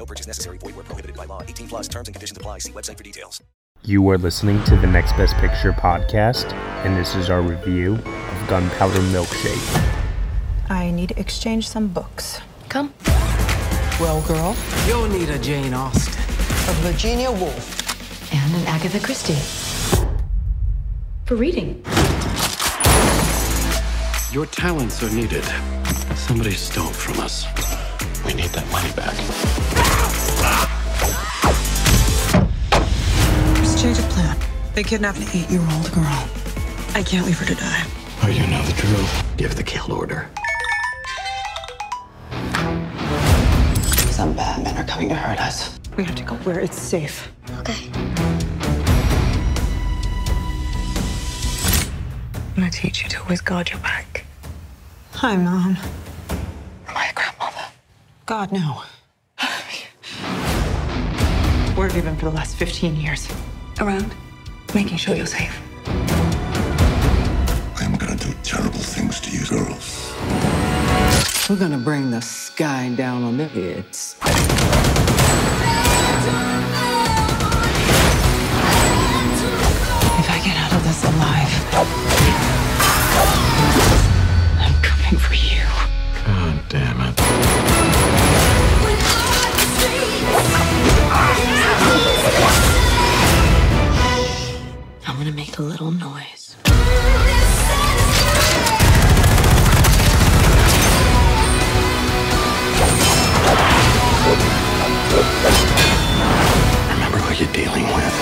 No purchase necessary. Void where prohibited by law. 18 plus terms and conditions apply. See website for details. You are listening to the Next Best Picture podcast, and this is our review of Gunpowder Milkshake. I need to exchange some books. Come. Well, girl, you'll need a Jane Austen. A Virginia Woolf. and an Agatha Christie. For reading. Your talents are needed. Somebody stole from us. We need that money back. Let's change of plan. They kidnapped an eight-year-old girl. I can't leave her to die. Oh, you know the drill. Give the kill order. Some bad men are coming to hurt us. We have to go where it's safe. Okay. I'm gonna teach you to always guard your back. Hi, Mom. Am I a grandmother? God, no. Where have you been for the last 15 years? Around, making sure you're safe. I'm gonna do terrible things to you girls. We're gonna bring the sky down on their heads. If I get out of this alive, I'm coming for you. Gonna make a little noise. Remember who you're dealing with.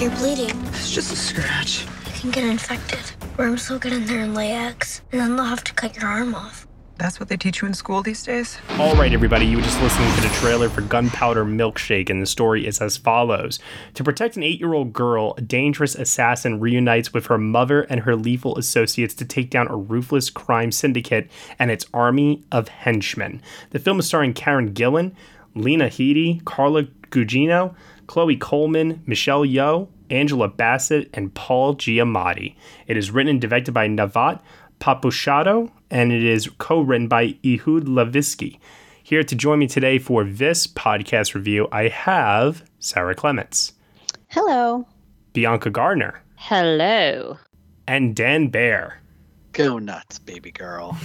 You're bleeding. It's just a scratch. You can get infected. Worms will get in there and lay eggs, and then they'll have to cut your arm off. That's what they teach you in school these days? All right, everybody, you were just listening to the trailer for Gunpowder Milkshake, and the story is as follows. To protect an eight year old girl, a dangerous assassin reunites with her mother and her lethal associates to take down a ruthless crime syndicate and its army of henchmen. The film is starring Karen Gillan, Lena Headey, Carla Gugino, Chloe Coleman, Michelle Yeoh, Angela Bassett, and Paul Giamatti. It is written and directed by Navot Papushado, and it is co-written by Ehud Lavski. Here to join me today for this podcast review, I have Sarah Clements, Hello. Bianca Gardner, Hello. and Dan Baer. Go nuts, baby girl.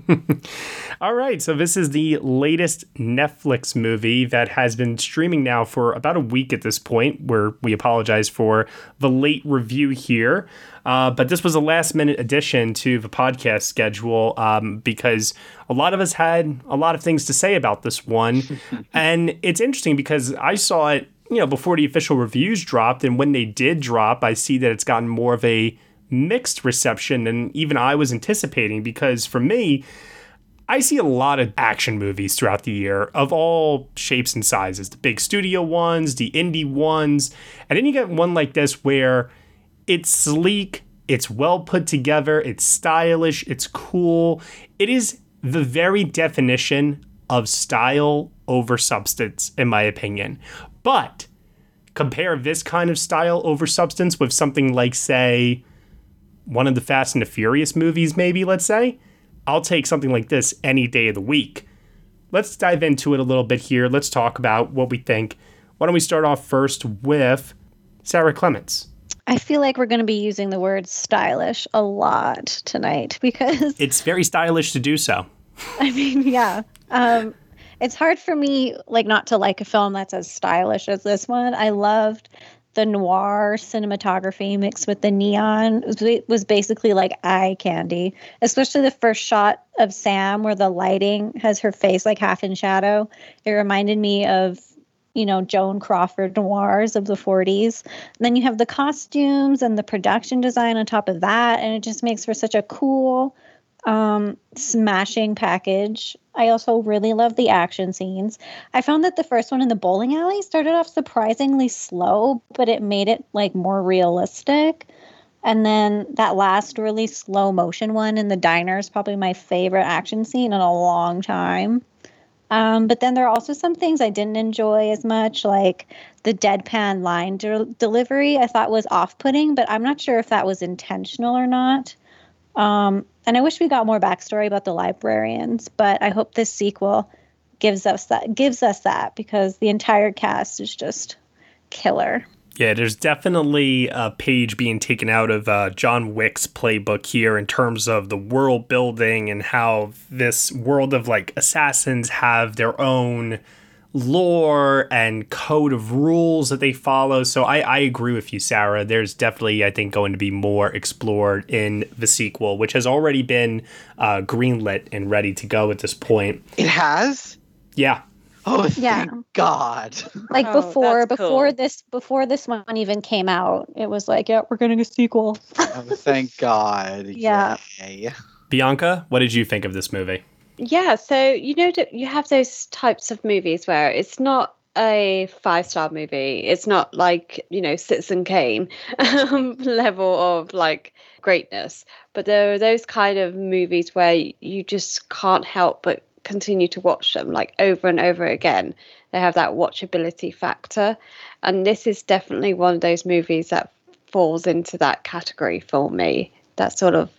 All right, so this is the latest Netflix movie that has been streaming now for about a week at this point, where we apologize for the late review here. Uh, but this was a last minute addition to the podcast schedule um, because a lot of us had a lot of things to say about this one. and it's interesting because I saw it, you know, before the official reviews dropped. And when they did drop, I see that it's gotten more of a mixed reception than even I was anticipating because for me, I see a lot of action movies throughout the year of all shapes and sizes the big studio ones, the indie ones. And then you get one like this where it's sleek, it's well put together, it's stylish, it's cool. It is the very definition of style over substance, in my opinion. But compare this kind of style over substance with something like, say, one of the Fast and the Furious movies, maybe, let's say. I'll take something like this any day of the week. Let's dive into it a little bit here. Let's talk about what we think. Why don't we start off first with Sarah Clements? I feel like we're going to be using the word stylish a lot tonight because It's very stylish to do so. I mean, yeah. Um, it's hard for me like not to like a film that's as stylish as this one. I loved the noir cinematography mixed with the neon. Was, basically like eye candy, especially the first shot of Sam where the lighting has her face like half in shadow. It reminded me of you know, Joan Crawford noirs of the 40s. And then you have the costumes and the production design on top of that. And it just makes for such a cool, um, smashing package. I also really love the action scenes. I found that the first one in the bowling alley started off surprisingly slow, but it made it like more realistic. And then that last really slow motion one in the diner is probably my favorite action scene in a long time. Um, but then there are also some things I didn't enjoy as much, like the deadpan line de- delivery. I thought was off-putting, but I'm not sure if that was intentional or not. Um, and I wish we got more backstory about the librarians, but I hope this sequel gives us that gives us that because the entire cast is just killer. Yeah, there's definitely a page being taken out of uh, John Wick's playbook here in terms of the world building and how this world of like assassins have their own lore and code of rules that they follow. So I, I agree with you, Sarah. There's definitely, I think, going to be more explored in the sequel, which has already been uh, greenlit and ready to go at this point. It has? Yeah. Oh, thank yeah. God! Like oh, before, before cool. this, before this one even came out, it was like, yeah, we're getting a sequel. oh, thank God! Yeah. Yay. Bianca, what did you think of this movie? Yeah, so you know, that you have those types of movies where it's not a five star movie. It's not like you know Citizen Kane um, level of like greatness, but there are those kind of movies where you just can't help but continue to watch them like over and over again. They have that watchability factor. And this is definitely one of those movies that falls into that category for me. That sort of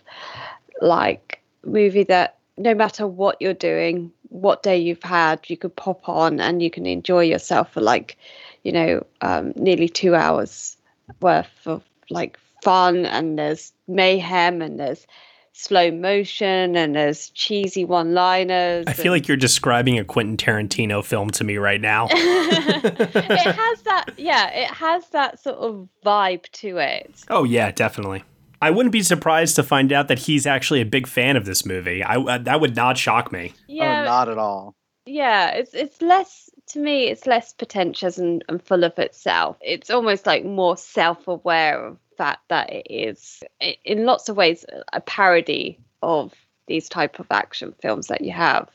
like movie that no matter what you're doing, what day you've had, you could pop on and you can enjoy yourself for like, you know, um, nearly two hours worth of like fun and there's mayhem and there's slow motion and there's cheesy one liners. I feel like you're describing a Quentin Tarantino film to me right now. it has that, yeah, it has that sort of vibe to it. Oh, yeah, definitely. I wouldn't be surprised to find out that he's actually a big fan of this movie. I uh, that would not shock me. Yeah, oh, not at all. Yeah, it's it's less to me. It's less pretentious and, and full of itself. It's almost like more self aware of fact that it is in lots of ways a parody of these type of action films that you have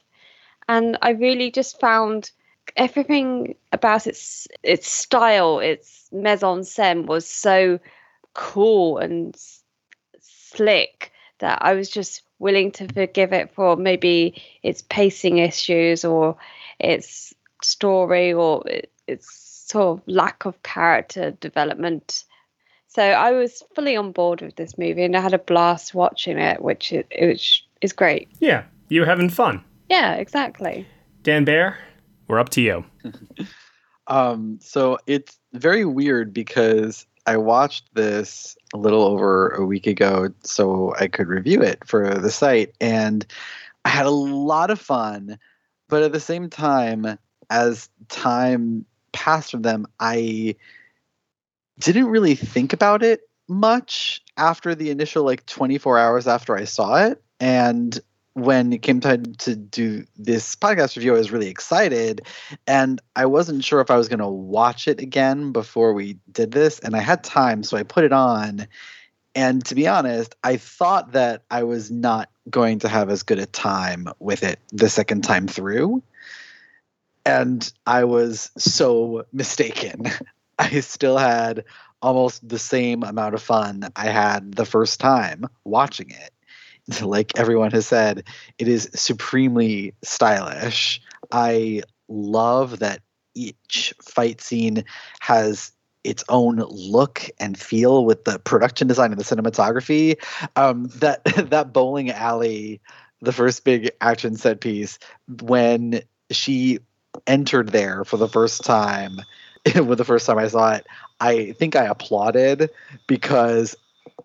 and i really just found everything about its its style its mise en scène was so cool and slick that i was just willing to forgive it for maybe its pacing issues or its story or its sort of lack of character development so I was fully on board with this movie and I had a blast watching it, which is, which is great. Yeah, you were having fun. Yeah, exactly. Dan Bear, we're up to you. um, so it's very weird because I watched this a little over a week ago so I could review it for the site, and I had a lot of fun. But at the same time, as time passed from them, I didn't really think about it much after the initial like 24 hours after I saw it. And when it came time to do this podcast review, I was really excited. And I wasn't sure if I was going to watch it again before we did this. And I had time, so I put it on. And to be honest, I thought that I was not going to have as good a time with it the second time through. And I was so mistaken. I still had almost the same amount of fun I had the first time watching it. Like everyone has said, it is supremely stylish. I love that each fight scene has its own look and feel with the production design and the cinematography. Um, that that bowling alley, the first big action set piece, when she entered there for the first time with the first time I saw it, I think I applauded because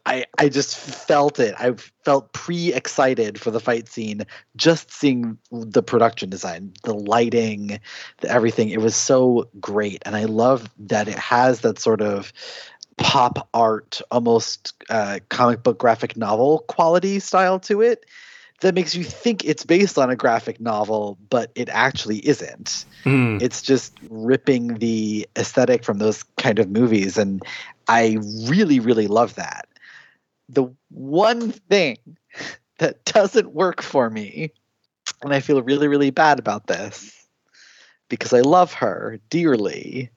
I I just felt it. I felt pre-excited for the fight scene just seeing the production design, the lighting, the everything. It was so great, and I love that it has that sort of pop art, almost uh, comic book graphic novel quality style to it that makes you think it's based on a graphic novel, but it actually isn't. Mm. It's just ripping the aesthetic from those kind of movies. And I really, really love that. The one thing that doesn't work for me, and I feel really, really bad about this because I love her dearly,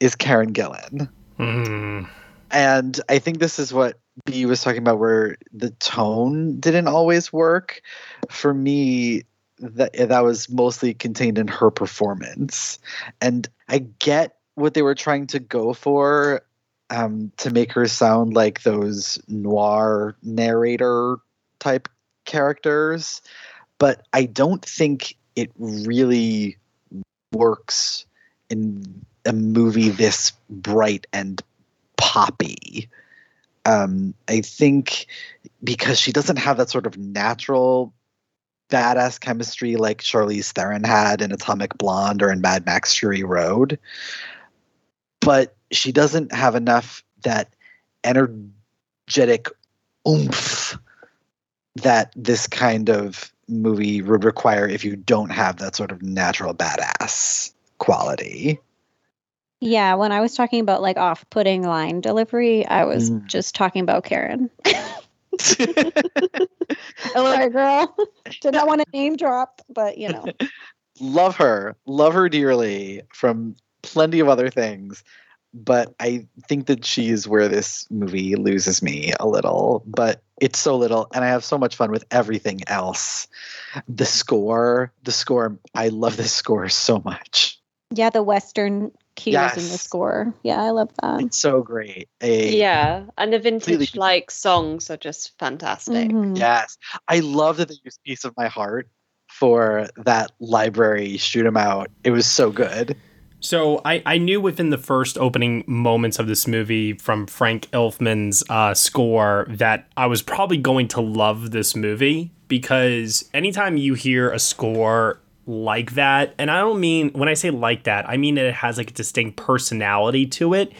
is Karen Gillan. Mm. And I think this is what B was talking about, where the tone didn't always work. For me, that that was mostly contained in her performance, and I get what they were trying to go for um, to make her sound like those noir narrator type characters, but I don't think it really works in a movie this bright and poppy. Um, I think because she doesn't have that sort of natural badass chemistry like Charlize Theron had in Atomic Blonde or in Mad Max Fury Road, but she doesn't have enough that energetic oomph that this kind of movie would require if you don't have that sort of natural badass quality. Yeah, when I was talking about like off-putting line delivery, I was Mm. just talking about Karen. Sorry, girl. Did not want to name drop, but you know. love her, love her dearly from plenty of other things. But I think that she is where this movie loses me a little. But it's so little, and I have so much fun with everything else. The score, the score, I love this score so much. Yeah, the Western cues in the score. Yeah, I love that. It's so great. A, Yeah, and the vintage like songs are just fantastic. Mhm. Yes. I love that they used Piece of My Heart for that library shoot 'em out. It was so good. So I, I knew within the first opening moments of this movie from Frank Ilfman's uh, score that I was probably going to love this movie because anytime you hear a score like that, and I don't mean when I say like that, I mean that it has like a distinct personality to it.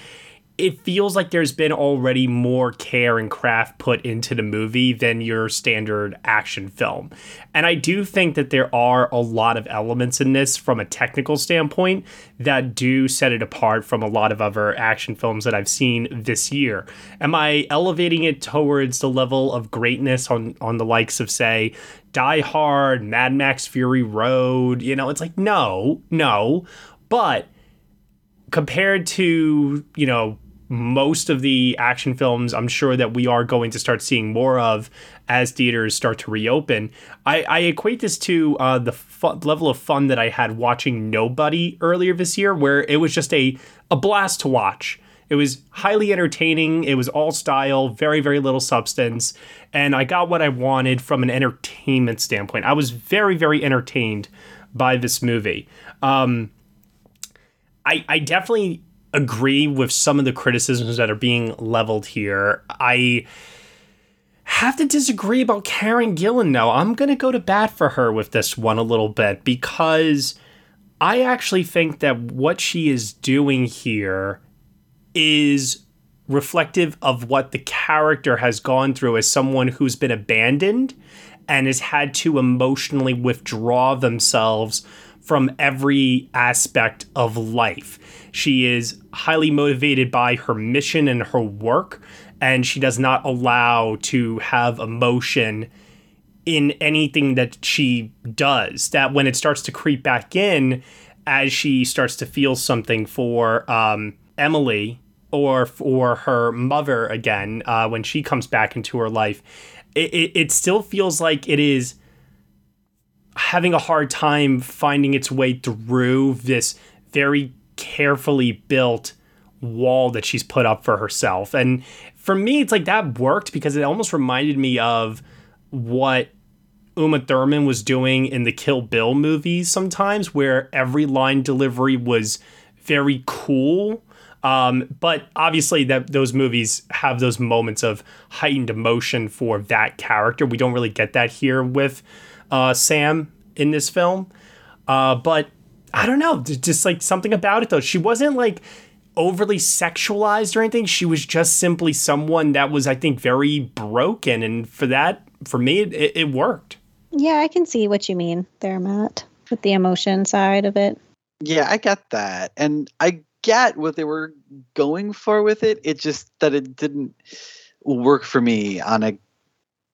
It feels like there's been already more care and craft put into the movie than your standard action film. And I do think that there are a lot of elements in this from a technical standpoint that do set it apart from a lot of other action films that I've seen this year. Am I elevating it towards the level of greatness on on the likes of say Die Hard, Mad Max Fury Road? You know, it's like no, no. But compared to, you know, most of the action films I'm sure that we are going to start seeing more of as theaters start to reopen. I, I equate this to uh, the fu- level of fun that I had watching Nobody earlier this year, where it was just a, a blast to watch. It was highly entertaining. It was all style, very, very little substance. And I got what I wanted from an entertainment standpoint. I was very, very entertained by this movie. Um, I, I definitely agree with some of the criticisms that are being leveled here. I have to disagree about Karen Gillan though. I'm going to go to bat for her with this one a little bit because I actually think that what she is doing here is reflective of what the character has gone through as someone who's been abandoned and has had to emotionally withdraw themselves from every aspect of life. She is highly motivated by her mission and her work, and she does not allow to have emotion in anything that she does. That when it starts to creep back in, as she starts to feel something for um, Emily or for her mother again, uh, when she comes back into her life, it, it, it still feels like it is having a hard time finding its way through this very carefully built wall that she's put up for herself. And for me, it's like that worked because it almost reminded me of what Uma Thurman was doing in the Kill Bill movies sometimes, where every line delivery was very cool. Um, but obviously, that those movies have those moments of heightened emotion for that character. We don't really get that here with uh, Sam in this film. Uh, but I don't know, just like something about it though. She wasn't like overly sexualized or anything. She was just simply someone that was, I think, very broken, and for that, for me, it, it worked. Yeah, I can see what you mean there, Matt, with the emotion side of it. Yeah, I get that. And I get what they were going for with it. It just that it didn't work for me on a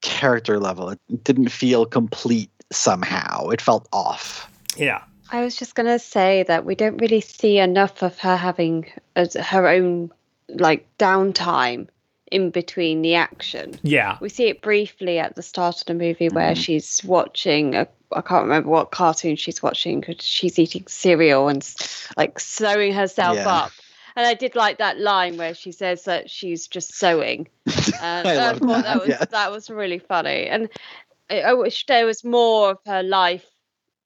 character level. It didn't feel complete somehow. It felt off. Yeah. I was just going to say that we don't really see enough of her having as her own like downtime in between the action. Yeah. We see it briefly at the start of the movie where mm-hmm. she's watching a I can't remember what cartoon she's watching because she's eating cereal and like sewing herself Yeah. up. And I did like that line where she says that she's just sewing. And um, I I, love thought that, that was yes. that was really funny. And I, I wish there was more of her life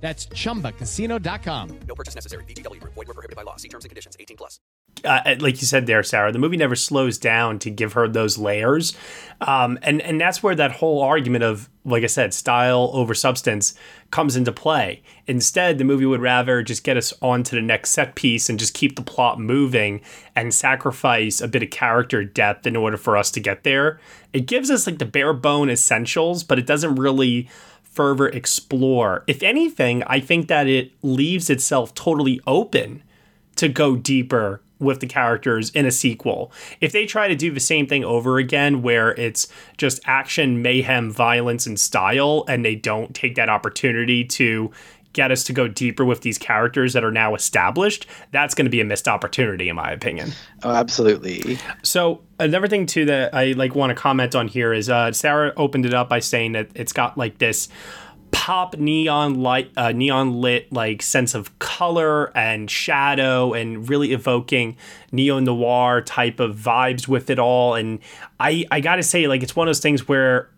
That's chumbacasino.com. No purchase necessary. VGW Group. Void were prohibited by law. See terms and conditions. 18 plus. uh, like you said there, Sarah, the movie never slows down to give her those layers, um, and and that's where that whole argument of, like I said, style over substance comes into play. Instead, the movie would rather just get us on to the next set piece and just keep the plot moving and sacrifice a bit of character depth in order for us to get there. It gives us like the bare bone essentials, but it doesn't really further explore. If anything, I think that it leaves itself totally open to go deeper with the characters in a sequel. If they try to do the same thing over again, where it's just action, mayhem, violence, and style, and they don't take that opportunity to get us to go deeper with these characters that are now established, that's going to be a missed opportunity, in my opinion. Oh, absolutely. So another thing too that I like want to comment on here is uh, Sarah opened it up by saying that it's got like this pop neon light uh, neon lit like sense of color and shadow and really evoking neo noir type of vibes with it all and i i gotta say like it's one of those things where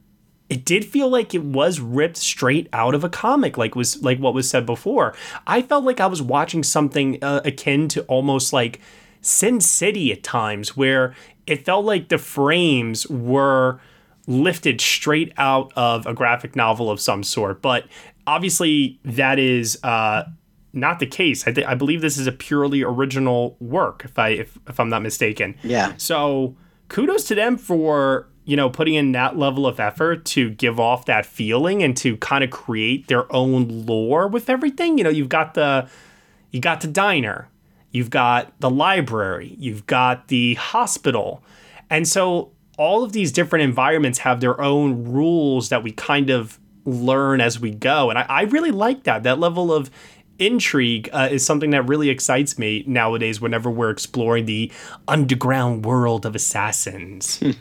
it did feel like it was ripped straight out of a comic like was like what was said before i felt like i was watching something uh, akin to almost like sin city at times where it felt like the frames were lifted straight out of a graphic novel of some sort. But obviously, that is uh, not the case. I, th- I believe this is a purely original work, if I if, if I'm not mistaken. Yeah. So kudos to them for you know putting in that level of effort to give off that feeling and to kind of create their own lore with everything. You know, you've got the you got the diner, you've got the library, you've got the hospital, and so all of these different environments have their own rules that we kind of learn as we go. And I, I really like that. That level of intrigue uh, is something that really excites me nowadays whenever we're exploring the underground world of assassins.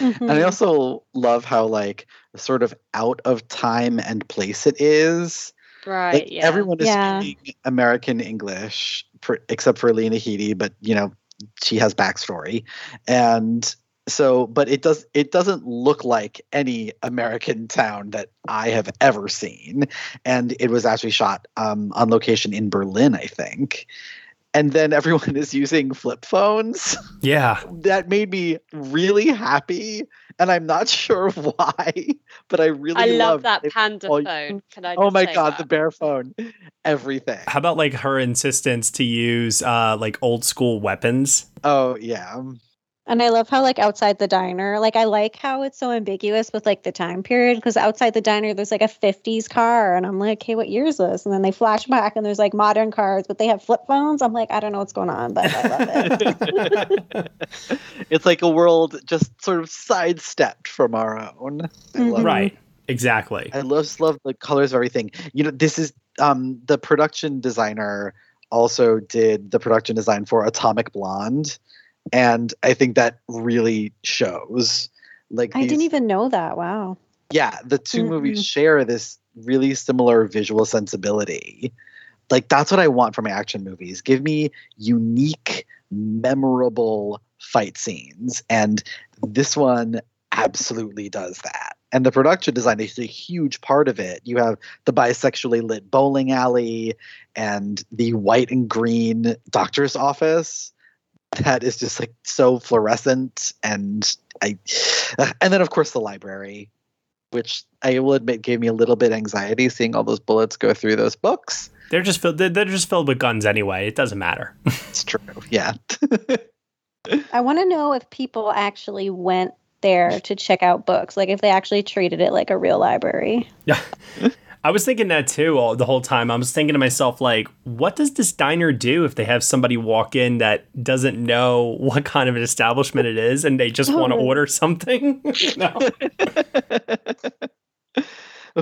And I also love how like sort of out of time and place it is. Right. Like, yeah. Everyone is Yeah. speaking American English, for, except for Lena Headey, but you know she has backstory, and so but it does it doesn't look like any American town that I have ever seen, and it was actually shot um, on location in Berlin, I think. And then everyone is using flip phones. yeah. That made me really happy, and I'm not sure why, but I really I love that it. panda Oh, phone. Can I Oh my god, that? the bear phone, everything. How about like her insistence to use uh, like old school weapons? Oh yeah, And I love how like outside the diner, like I like how it's so ambiguous with like the time period because outside the diner there's like a 50s car and I'm like, "Hey, what year is this?" And then they flash back and there's like modern cars, but they have flip phones. I'm like, I don't know what's going on, but I love it. it's like a world just sort of sidestepped from our own. I love it. Right. Exactly. I love love the colors of everything. You know, this is um the production designer also did the production design for Atomic Blonde, and I think that really shows. Like I these- didn't even know that. Wow. yeah, the 2 Mm-mm. movies share this really similar visual sensibility. Like that's what I want from my action movies. Give me unique, memorable fight scenes, and this one absolutely does that. And the production design is a huge part of it. You have the bisexually lit bowling alley and the white and green doctor's office that is just like so fluorescent and I and then of course the library which I will admit gave me a little bit anxiety seeing all those bullets go through those books. They're just filled. They're they're just filled with guns anyway. It doesn't matter. It's true. Yeah. I want to know if people actually went there to check out books, like if they actually treated it like a real library. Yeah. I was thinking that too all, the whole time. I was thinking to myself, like, what does this diner do if they have somebody walk in that doesn't know what kind of an establishment it is and they just want to Oh. order something?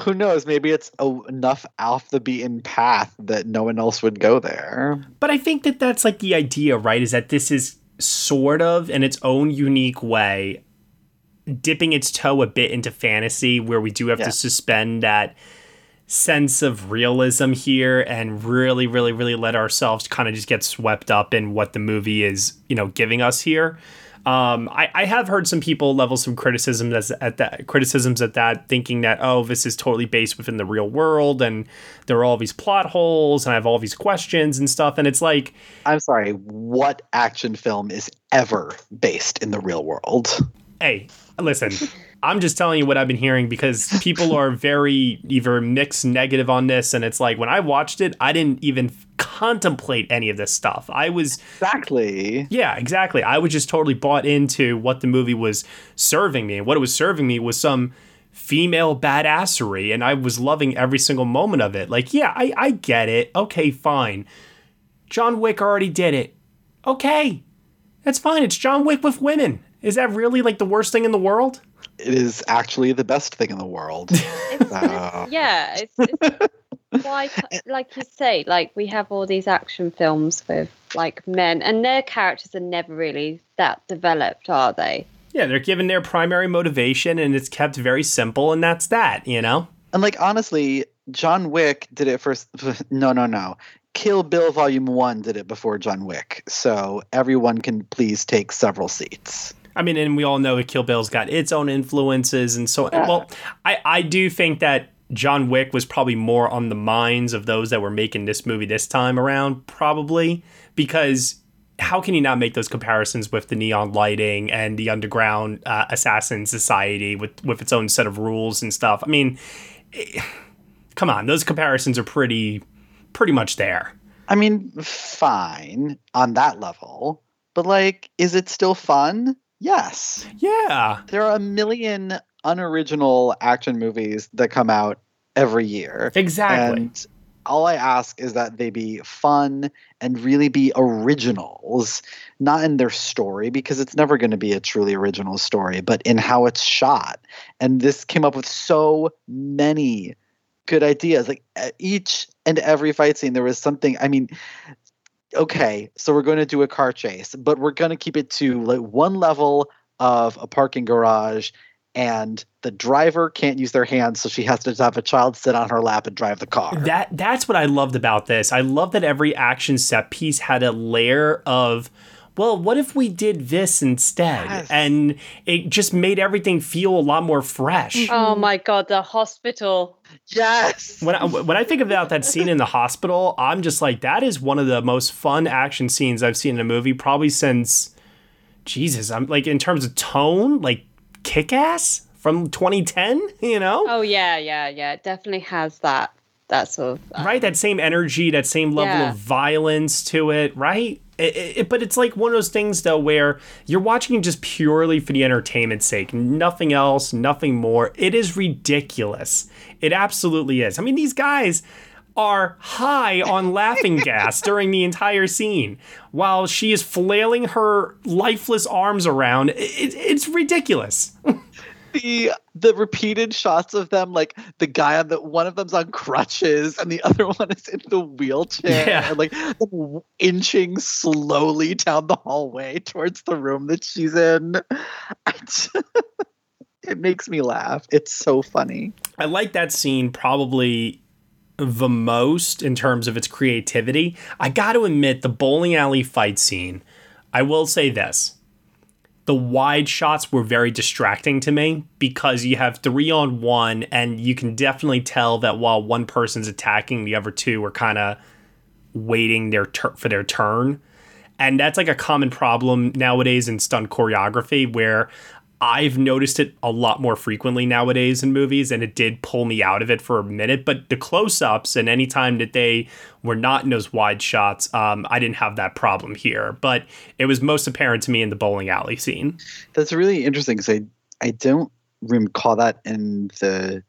Who knows? Maybe it's a, enough off the beaten path that no one else would go there. But I think that that's like the idea, right? Is that this is sort of in its own unique way dipping its toe a bit into fantasy where we do have Yeah. to suspend that sense of realism here and really really really let ourselves kind of just get swept up in what the movie is you know giving us here um, I, I have heard some people level some criticisms as, at that criticisms at that, thinking that oh, this is totally based within the real world, and there are all these plot holes, and I have all these questions and stuff, and it's like I'm sorry, what action film is ever based in the real world? hey, listen, I'm just telling you what I've been hearing because people are very either mixed negative on this, and it's like when I watched it, I didn't even contemplate any of this stuff. I was exactly, yeah, exactly. I was just totally bought into what the movie was serving me, and what it was serving me was some female badassery, and I was loving every single moment of it. Like, yeah, I, I get it. Okay, fine. John Wick already did it. Okay, that's fine. It's John Wick with women. Is that really like the worst thing in the world? It is actually the best thing in the world. So- yeah it's, it's why like you say like we have all these action films with like men and their characters are never really that developed are they Yeah, they're given their primary motivation, and it's kept very simple, and that's that. You know. And like honestly, John Wick did it first. No, no, no. Kill Bill Volume One did it before John Wick, so everyone can please take several seats. I mean, and we all know that Kill Bill's got its own influences, and so well, I I do think that John Wick was probably more on the minds of those that were making this movie this time around, probably because how can you not make those comparisons with the neon lighting and the underground uh, assassin society with with its own set of rules and stuff? I mean, eh, come on, those comparisons are pretty pretty much there. I mean, fine on that level, but like, is it still fun? Yes. Yeah. There are a million unoriginal action movies that come out every year. Exactly. And all I ask is that they be fun and really be originals, not in their story, because it's never going to be a truly original story, but in how it's shot. And this came up with so many good ideas. Like each and every fight scene, there was something. I mean, okay, so we're going to do a car chase, but we're going to keep it to like one level of a parking garage and the driver can't use their hands so she has to have a child sit on her lap and drive the car. That that's what I loved about this. I love that every action set piece had a layer of well, what if we did this instead? Yes. And it just made everything feel a lot more fresh. oh my god the hospital Yes. When I, when I think about that scene in the hospital, I'm just like, that is one of the most fun action scenes I've seen in a movie, probably since, Jesus, I'm like, in terms of tone, like kick ass from 2010, you know? oh yeah yeah yeah it definitely has that that sort of uh, right that same energy that same level Yeah. of violence to it right it, it- but it's like one of those things though where you're watching just purely for the entertainment sake. Nothing else nothing more. It is ridiculous. It absolutely is. I mean these guys are high on laughing gas during the entire scene. While she is flailing her lifeless arms around it, it's ridiculous the the repeated shots of them, like the guy on the one of them's on crutches and the other one is in the wheelchair, Yeah. and like inching slowly down the hallway towards the room that she's in. Just- it makes me laugh. It's so funny. I like that scene probably the most in terms of its creativity. I got to admit, the bowling alley fight scene, I will say this. The wide shots were very distracting to me because you have three on one, and you can definitely tell that while one person's attacking, the other two are kind of waiting their tur- for their turn. And that's like a common problem nowadays in stunt choreography where I've noticed it a lot more frequently nowadays in movies, and it did pull me out of it for a minute. But the close ups and any time that they were not in those wide shots, um, I didn't have that problem here. But it was most apparent to me in the bowling alley scene. That's really interesting because I I don't recall that in the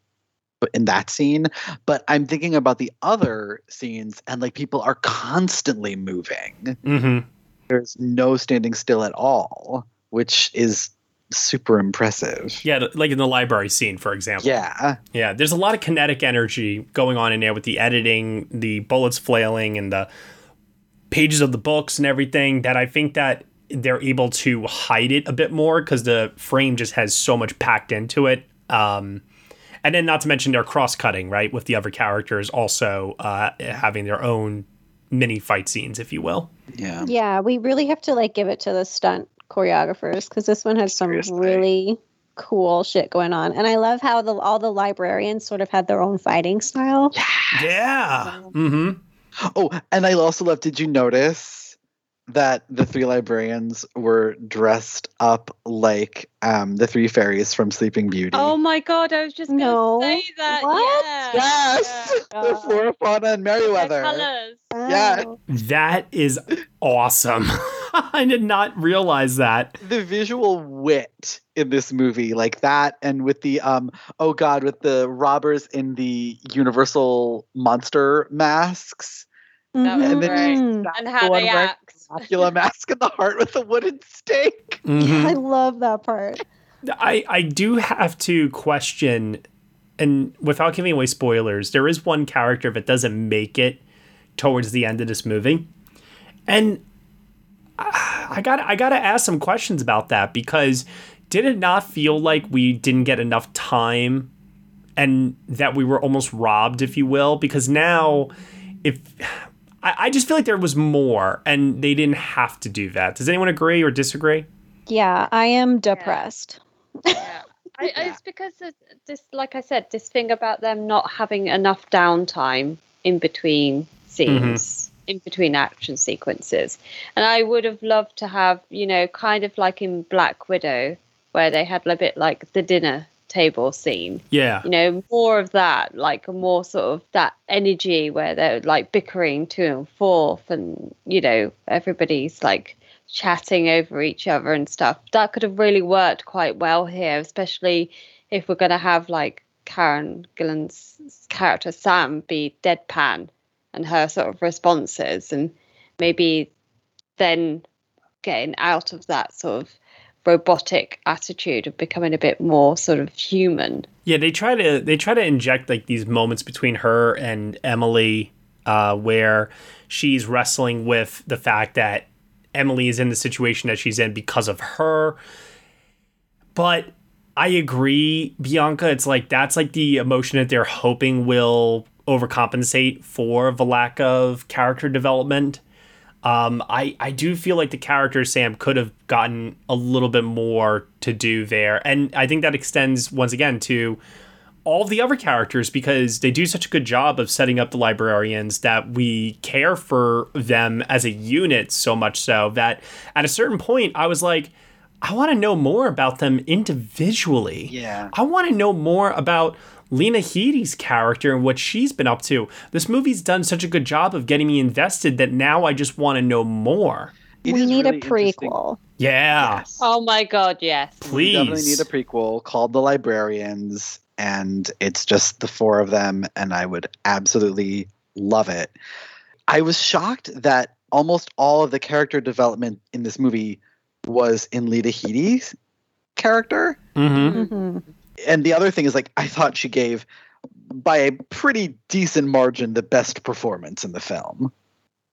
in that scene, but I'm thinking about the other scenes and like people are constantly moving. Mm-hmm. There's no standing still at all, which is super impressive. Yeah, like in the library scene, for example. Yeah. Yeah, there's a lot of kinetic energy going on in there with the editing, the bullets flailing, and the pages of the books and everything that I think that they're able to hide it a bit more because the frame just has so much packed into it. Um, and then not to mention they're cross-cutting, right, with the other characters also uh, having their own mini fight scenes, if you will. Yeah. Yeah, we really have to like give it to the stunt choreographers because this one has some really cool shit going on, and I love how the all the librarians sort of had their own fighting style. Yeah. Mm-hmm. Oh, and I also love. Did you notice that the three librarians were dressed up like um, the three fairies from Sleeping Beauty? Oh my god, I was just gonna No. say that. What? Yeah. yes, the Flora, Fauna, and Merryweather. Colours. Yeah, That is awesome. I did not realize that. the visual wit in this movie, like that, and with the um, oh god, with the robbers in the Universal monster masks. That was And then great. Mm. And how one they wearing act. Dracula mask in the heart with a wooden stake. Mhm. I love that part. I, I do have to question, and without giving away spoilers, there is one character that doesn't make it towards the end of this movie, and I I got I got to ask some questions about that because did it not feel like we didn't get enough time, and that we were almost robbed, if you will? Because now, if I, I just feel like there was more, and they didn't have to do that. Does anyone agree or disagree? Yeah, I am depressed. Yeah. I, I- it's because of this, like I said, this thing about them not having enough downtime in between scenes, mm-hmm. in between action sequences. And I would have loved to have, you know, kind of like in Black Widow, where they had a bit like the dinner table scene. Yeah. You know, more of that, like more sort of that energy where they're like bickering to and forth, and you know, everybody's like chatting over each other and stuff. That could have really worked quite well here, especially if we're going to have like Karen Gillan's character Sam be deadpan and her sort of responses, and maybe then getting out of that sort of robotic attitude of becoming a bit more sort of human. Yeah, they try to they try to inject like these moments between her and Emily, uh, where she's wrestling with the fact that Emily is in the situation that she's in because of her. But I agree, Bianca. It's like that's like the emotion that they're hoping will overcompensate for the lack of character development. Um, I I do feel like the character Sam could have gotten a little bit more to do there, and I think that extends once again to all the other characters because they do such a good job of setting up the librarians that we care for them as a unit so much so that at a certain point I was like, I want to know more about them individually. Yeah. I want to know more about Lena Headey's character and what she's been up to. This movie's done such a good job of getting me invested that now I just want to know more. It we need really a prequel. Yeah. Oh my god, yes. Please. We definitely need a prequel called The Librarians, and it's just the four of them, and I would absolutely love it. I was shocked that almost all of the character development in this movie was in Lena Headey's character. Mm-hmm. And the other thing is like I thought she gave by a pretty decent margin the best performance in the film.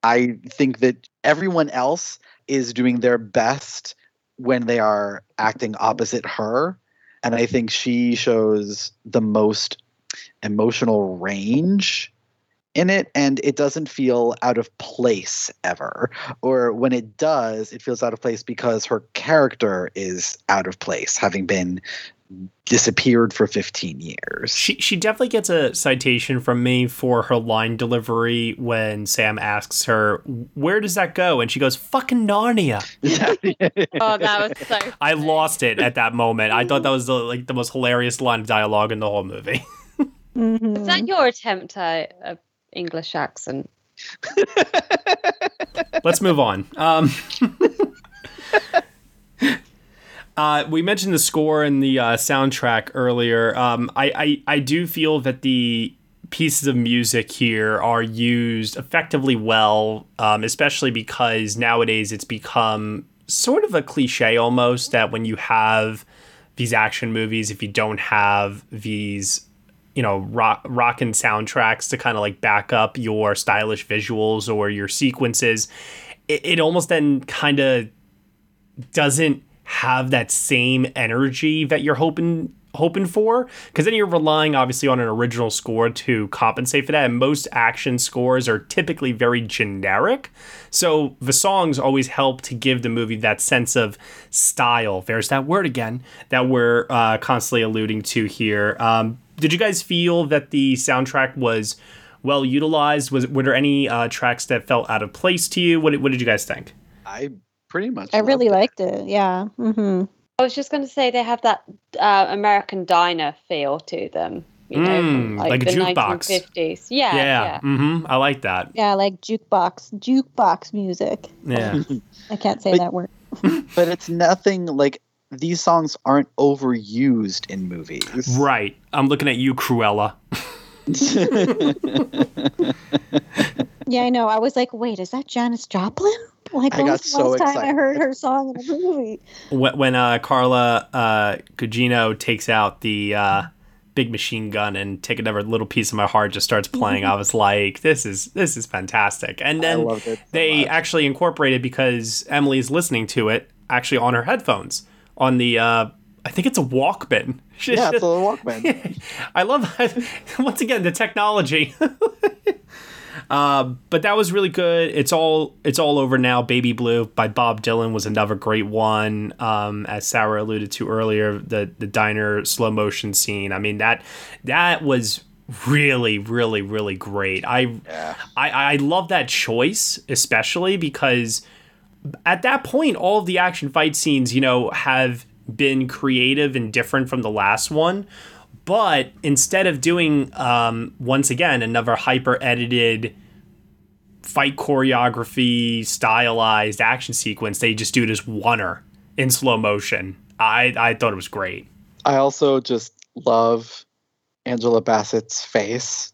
I think that everyone else is doing their best when they are acting opposite her. And I think she shows the most emotional range in it. And it doesn't feel out of place ever. Or when it does, it feels out of place because her character is out of place, having been disappeared for 15 years. She she definitely gets a citation from me for her line delivery when Sam asks her, "Where does that go?" and she goes, "Fucking Narnia." oh, that was so. I lost it at that moment. I thought that was the, like the most hilarious line of dialogue in the whole movie. Is that your attempt at an English accent? Let's move on. Um, uh, we mentioned the score and the uh, soundtrack earlier. Um, I, I I do feel that the pieces of music here are used effectively well, um, especially because nowadays it's become sort of a cliche almost that when you have these action movies, if you don't have these you know rock rock and soundtracks to kind of like back up your stylish visuals or your sequences it, it almost then kind of doesn't have that same energy that you're hoping hoping for? Because then you're relying obviously on an original score to compensate for that and most action scores are typically very generic. So the songs always help to give the movie that sense of style. There's that word again that we're uh, constantly alluding to here. Um, did you guys feel that the soundtrack was well utilized? Was were there any uh, tracks that felt out of place to you? What, what did you guys think? I pretty much I really liked it. Yeah. Mm-hmm. I was just going to say they have that uh, American diner feel to them. You know, Mm, like a the jukebox. 1950s. Yeah, yeah. Mm-hmm. i like that Yeah, like jukebox, jukebox music. yeah I can't say But- that word. but it's nothing like these songs aren't overused in movies. right i'm looking at you cruella Yeah, I know. I was like, wait, is that Janis Joplin? Like, I got the so last time I heard her song in a movie? when, when uh, Carla uh, Gugino takes out the uh, big machine gun and take another little piece of my heart just starts playing, I was like, this is this is fantastic. And then loved it so they much. actually incorporated because Emily's listening to it actually on her headphones on the uh, I think it's a Walkman. Yeah, it's a Walkman. I love once again the technology. Uh, but that was really good. It's all it's all over now. Baby Blue by Bob Dylan was another great one. Um, as Sarah alluded to earlier, the the diner slow motion scene. I mean that that was really really really great. I I I love that choice especially because at that point all of the action fight scenes you know have been creative and different from the last one but instead of doing um, once again another hyper edited fight choreography stylized action sequence they just do this oner in slow motion i i thought it was great I also just love Angela Bassett's face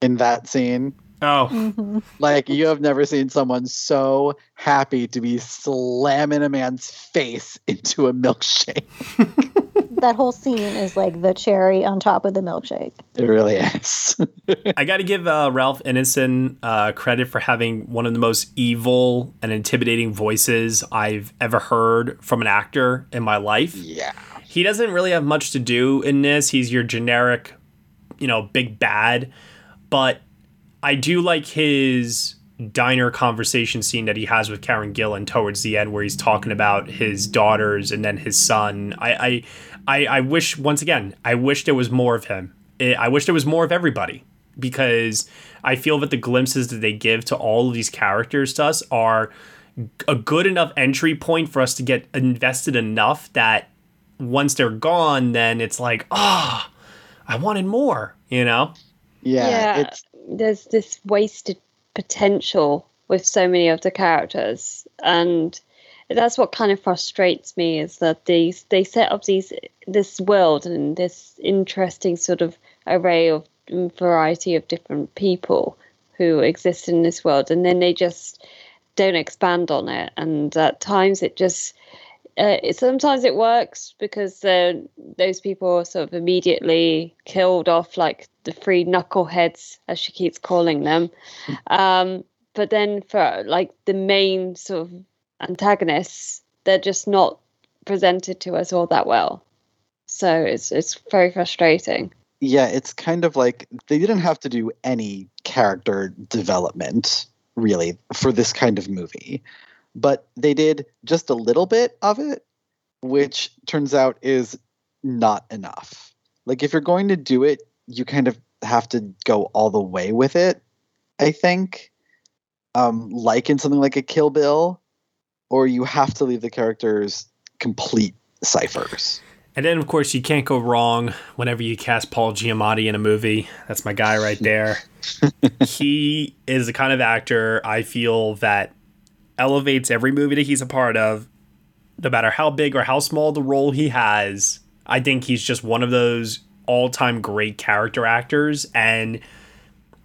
in that scene. oh Like you have never seen someone so happy to be slamming a man's face into a milkshake. That whole scene is like the cherry on top of the milkshake. It really is. I got to give uh, Ralph Ineson uh, credit for having one of the most evil and intimidating voices I've ever heard from an actor in my life. Yeah. He doesn't really have much to do in this. He's your generic, you know, big bad. But I do like his diner conversation scene that he has with Karen Gillan towards the end, where he's talking about his daughters and then his son. I, I, I, I wish once again, I wish there was more of him. I I wish there was more of everybody because I feel that the glimpses that they give to all of these characters to us are a good enough entry point for us to get invested enough that once they're gone, then it's like, ah, I wanted more, you know? Yeah, it's there's this wasted potential with so many of the characters, and that's what kind of frustrates me is that these they set up these this world and this interesting sort of array of mm, variety of different people who exist in this world, and then they just don't expand on it, and at times it just uh, it, sometimes it works because uh, those people are sort of immediately killed off, like the three knuckleheads, as she keeps calling them. Um, but then for like the main sort of antagonists, they're just not presented to us all that well. So it's it's very frustrating. Yeah, it's kind of like they didn't have to do any character development really for this kind of movie, but they did just a little bit of it, which turns out is not enough. Like if you're going to do it, you kind of have to go all the way with it. I think, um, like in something like a Kill Bill, or you have to leave the characters complete ciphers. And then, of course, you can't go wrong whenever you cast Paul Giamatti in a movie. That's my guy right there. he is the kind of actor I feel that elevates every movie that he's a part of, no matter how big or how small the role he has. I think he's just one of those all time great character actors. And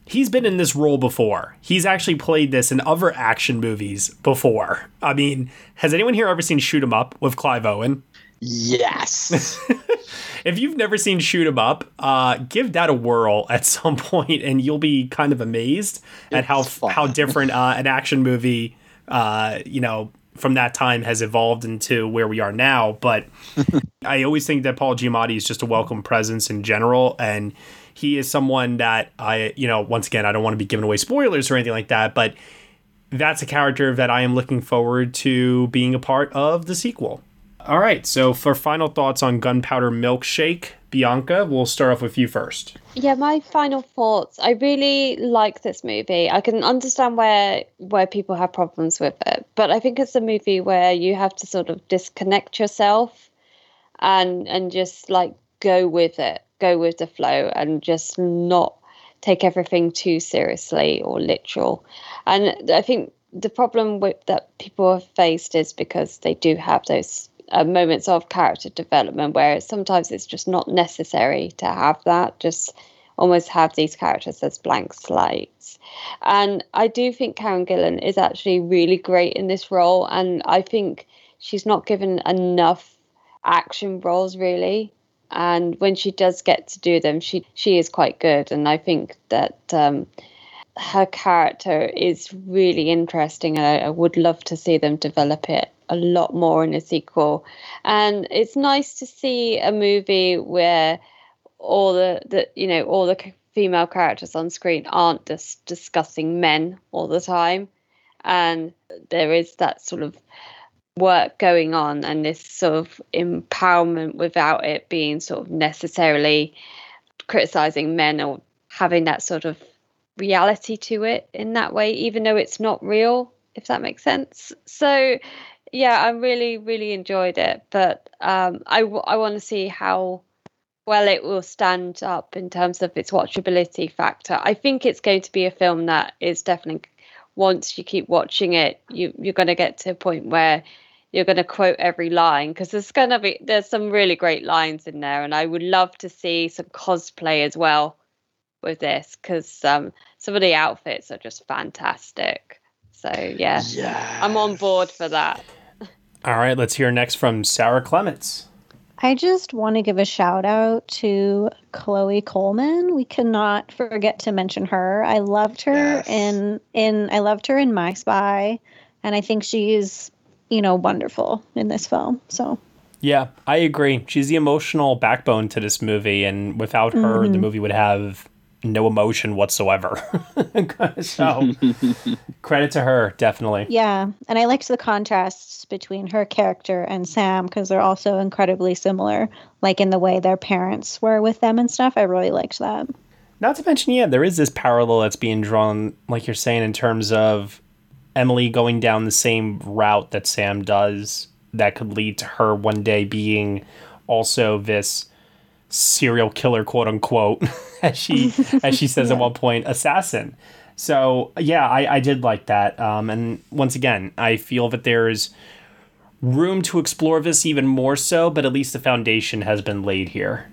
he's been in this role before. He's actually played this in other action movies before. I mean, has anyone here ever seen Shoot 'em Up with Clive Owen? Yes. if you've never seen Shoot 'em Up, uh, give that a whirl at some point, and you'll be kind of amazed at how how different uh, an action movie, uh, you know, from that time has evolved into where we are now. But I always think that Paul Giamatti is just a welcome presence in general, and he is someone that I, you know, once again, I don't want to be giving away spoilers or anything like that, but that's a character that I am looking forward to being a part of the sequel. All right, so for final thoughts on Gunpowder Milkshake, Bianca, we'll start off with you first. Yeah, my final thoughts. I really like this movie. I can understand where where people have problems with it, but I think it's a movie where you have to sort of disconnect yourself and and just like go with it, go with the flow, and just not take everything too seriously or literal. And I think the problem with that people have faced is because they do have those uh, moments of character development where sometimes it's just not necessary to have that just almost have these characters as blank slates and i do think karen gillan is actually really great in this role and i think she's not given enough action roles really and when she does get to do them she she is quite good and i think that um, her character is really interesting and I, I would love to see them develop it a lot more in a sequel. And it's nice to see a movie where all the, the you know all the female characters on screen aren't just discussing men all the time, and there is that sort of work going on and this sort of empowerment without it being sort of necessarily criticizing men or having that sort of reality to it in that way even though it's not real if that makes sense so yeah, I really, really enjoyed it, but um, I, I want to see how well it will stand up in terms of its watchability factor. I think it's going to be a film that is definitely once you keep watching it, you you're going to get to a point where you're going to quote every line because there's going to be there's some really great lines in there, and I would love to see some cosplay as well with this because um, some of the outfits are just fantastic. So yeah, yeah, I'm on board for that. All right, let's hear next from Sarah Clements. I just want to give a shout out to Chloe Coleman. We cannot forget to mention her. I loved her yes. in in I loved her in My Spy, and I think she's you know wonderful in this film. So yeah, I agree. She's the emotional backbone to this movie, and without her, mm-hmm. the movie would have no emotion whatsoever. so credit to her, definitely. Yeah, and I liked the contrasts between her character and Sam because they're also incredibly similar, like in the way their parents were with them and stuff. I really liked that. Not to mention, yeah, there is this parallel that's being drawn, like you're saying, in terms of Emily going down the same route that Sam does, that could lead to her one day being also this serial killer, quote unquote, as she as she says yeah. at one point, assassin. So yeah, I, I did like that. Um, and once again, I feel that there's room to explore this even more so, but at least the foundation has been laid here.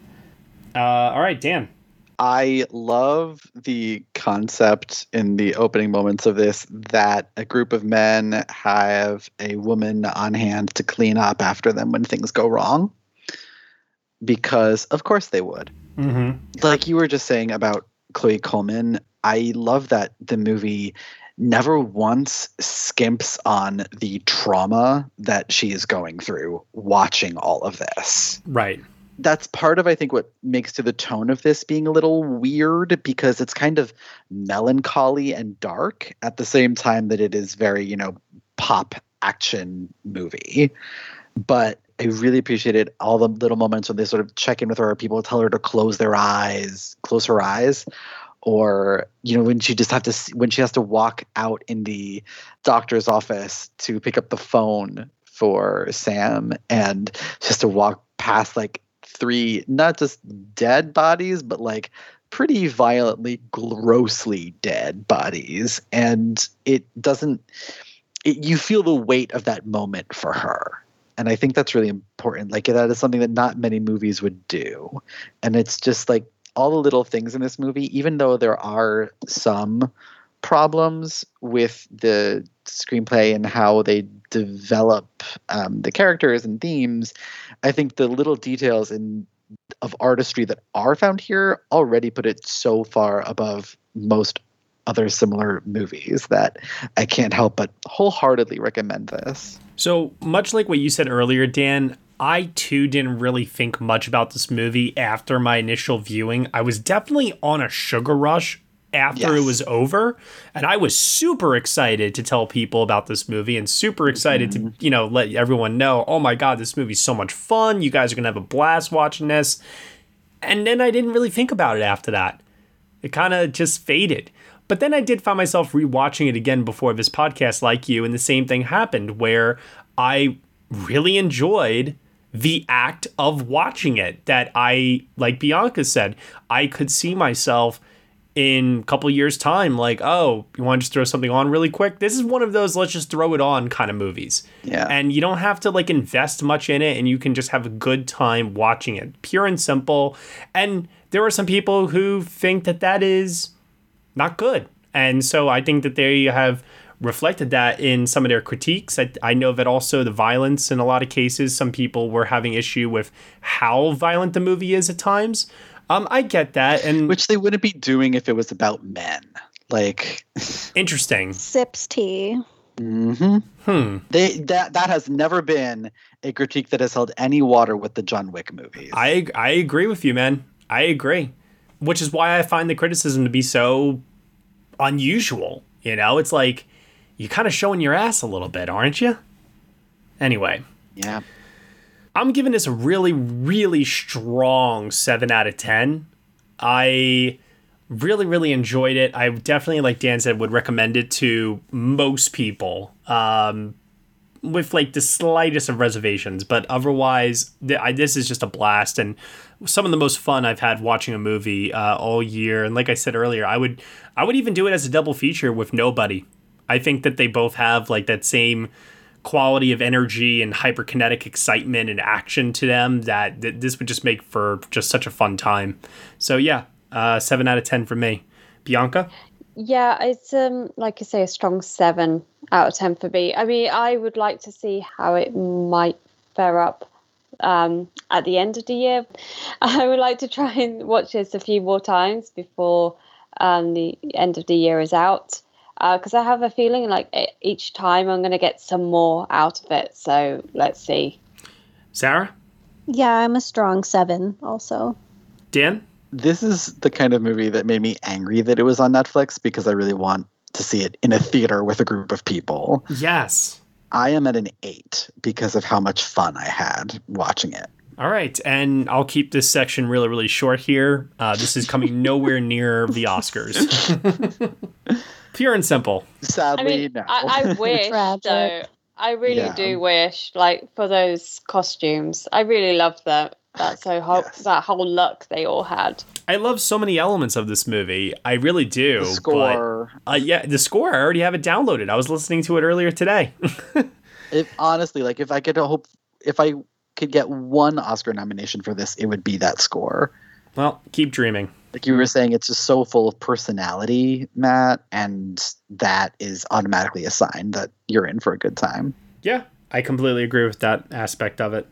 Uh, all right, Dan. I love the concept in the opening moments of this that a group of men have a woman on hand to clean up after them when things go wrong. Because, of course, they would. Mm-hmm. Like you were just saying about Chloe Coleman, I love that the movie never once skimps on the trauma that she is going through watching all of this. Right. That's part of I think what makes to the tone of this being a little weird because it's kind of melancholy and dark at the same time that it is very, you know, pop action movie. But I really appreciated all the little moments when they sort of check in with her. People tell her to close their eyes, close her eyes, or you know when she just have to when she has to walk out in the doctor's office to pick up the phone for Sam, and just to walk past like three not just dead bodies, but like pretty violently, grossly dead bodies, and it doesn't. It, you feel the weight of that moment for her and i think that's really important like that is something that not many movies would do and it's just like all the little things in this movie even though there are some problems with the screenplay and how they develop um, the characters and themes i think the little details in of artistry that are found here already put it so far above most other similar movies that I can't help but wholeheartedly recommend this. So, much like what you said earlier, Dan, I too didn't really think much about this movie after my initial viewing. I was definitely on a sugar rush after yes. it was over, and I was super excited to tell people about this movie and super excited mm-hmm. to, you know, let everyone know, "Oh my god, this movie's so much fun. You guys are going to have a blast watching this." And then I didn't really think about it after that. It kind of just faded. But then I did find myself rewatching it again before this podcast, like you, and the same thing happened where I really enjoyed the act of watching it. That I, like Bianca said, I could see myself in a couple years' time, like, oh, you want to just throw something on really quick? This is one of those let's just throw it on kind of movies. Yeah. And you don't have to like invest much in it and you can just have a good time watching it. Pure and simple. And there are some people who think that that is not good. And so I think that they have reflected that in some of their critiques. I, I, know that also the violence in a lot of cases, some people were having issue with how violent the movie is at times. Um, I get that, and which they wouldn't be doing if it was about men. Like, interesting. Sips tea. Mm-hmm. Hmm. They that that has never been a critique that has held any water with the John Wick movies. I I agree with you, man. I agree. Which is why I find the criticism to be so unusual. You know, it's like you're kind of showing your ass a little bit, aren't you? Anyway. Yeah. I'm giving this a really, really strong 7 out of 10. I really, really enjoyed it. I definitely, like Dan said, would recommend it to most people. Um, with like the slightest of reservations, but otherwise, th- I, this is just a blast and some of the most fun I've had watching a movie uh, all year. And like I said earlier, I would I would even do it as a double feature with Nobody. I think that they both have like that same quality of energy and hyperkinetic excitement and action to them that, that this would just make for just such a fun time. So yeah, uh, seven out of ten for me. Bianca. Yeah, it's um like you say, a strong seven out of ten for me. I mean, I would like to see how it might fare up um, at the end of the year. I would like to try and watch this a few more times before um, the end of the year is out, because uh, I have a feeling like each time I'm going to get some more out of it. So let's see. Sarah. Yeah, I'm a strong seven. Also. Dan this is the kind of movie that made me angry that it was on Netflix because I really want to see it in a theater with a group of people. Yes. I am at an eight because of how much fun I had watching it. All right, and I'll keep this section really, really short here. Uh, this is coming nowhere near the Oscars. Pure and simple. Sadly, I mean, no. I, I wish though. I really yeah. do wish, like, for those costumes. I really love that that so whole yes. that whole look they all had. I love so many elements of this movie. I really do. The score. But, uh, yeah, the score. I already have it downloaded. I was listening to it earlier today. if honestly, like if I could hope, if I could get one Oscar nomination for this, it would be that score. Well, keep dreaming. like you were saying, it's just so full of personality, Matt, and that is automatically a sign that you're in for a good time. Yeah, I completely agree with that aspect of it.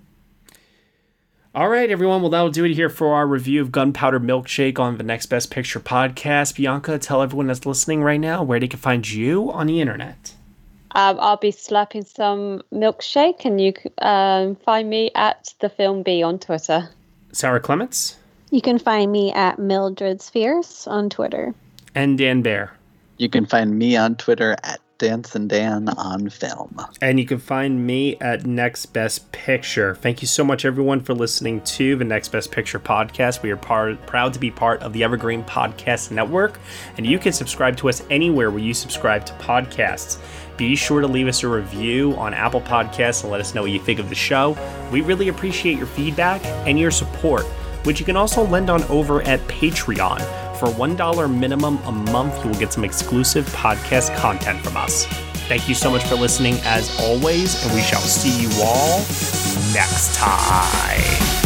All right, everyone. Well, that'll do it here for our review of Gunpowder Milkshake on the Next Best Picture podcast. Bianca, tell everyone that's listening right now where they can find you on the internet. Um, I'll be slapping some milkshake, and you can um, find me at the Film B on Twitter. Sarah Clements You can find me at Mildred's Spheres on Twitter. and Dan Bear. You can find me on Twitter at Dance and Dan on Film. And you can find me at Next Best Picture. Thank you so much, everyone, for listening to the Next Best Picture podcast. We are part, proud to be part of the Evergreen Podcast Network, and you can subscribe to us anywhere where you subscribe to podcasts. Be sure to leave us a review on Apple Podcasts and let us know what you think of the show. We really appreciate your feedback and your support, which you can also lend on over at Patreon. For $1 minimum a month, you will get some exclusive podcast content from us. Thank you so much for listening as always, and we shall see you all next time.